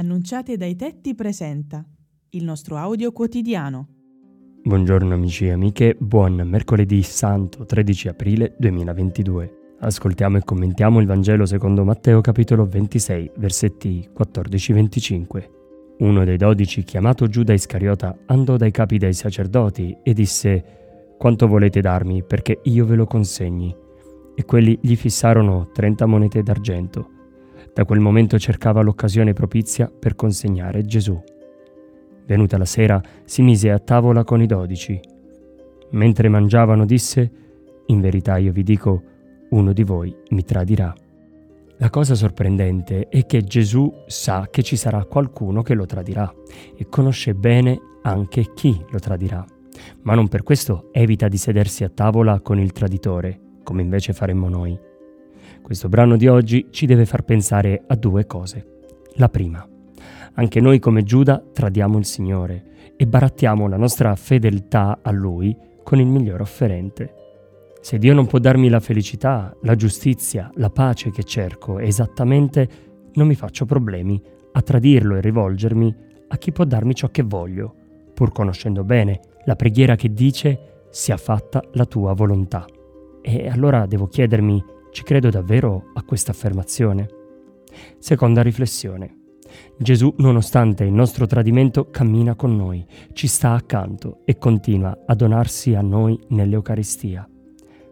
Annunciate dai tetti presenta il nostro audio quotidiano. Buongiorno amici e amiche, buon mercoledì santo 13 aprile 2022. Ascoltiamo e commentiamo il Vangelo secondo Matteo capitolo 26 versetti 14-25. Uno dei dodici, chiamato Giuda Iscariota, andò dai capi dei sacerdoti e disse «Quanto volete darmi perché io ve lo consegni?» E quelli gli fissarono 30 monete d'argento. Da quel momento cercava l'occasione propizia per consegnare Gesù. Venuta la sera, si mise a tavola con i dodici. Mentre mangiavano disse, In verità io vi dico, uno di voi mi tradirà. La cosa sorprendente è che Gesù sa che ci sarà qualcuno che lo tradirà e conosce bene anche chi lo tradirà, ma non per questo evita di sedersi a tavola con il traditore, come invece faremmo noi. Questo brano di oggi ci deve far pensare a due cose. La prima, anche noi come Giuda tradiamo il Signore e barattiamo la nostra fedeltà a Lui con il migliore offerente. Se Dio non può darmi la felicità, la giustizia, la pace che cerco esattamente, non mi faccio problemi a tradirlo e rivolgermi a chi può darmi ciò che voglio, pur conoscendo bene la preghiera che dice sia fatta la tua volontà. E allora devo chiedermi ci credo davvero a questa affermazione? Seconda riflessione. Gesù, nonostante il nostro tradimento, cammina con noi, ci sta accanto e continua a donarsi a noi nell'Eucaristia.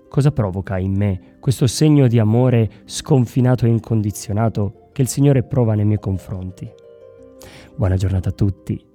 Cosa provoca in me questo segno di amore sconfinato e incondizionato che il Signore prova nei miei confronti? Buona giornata a tutti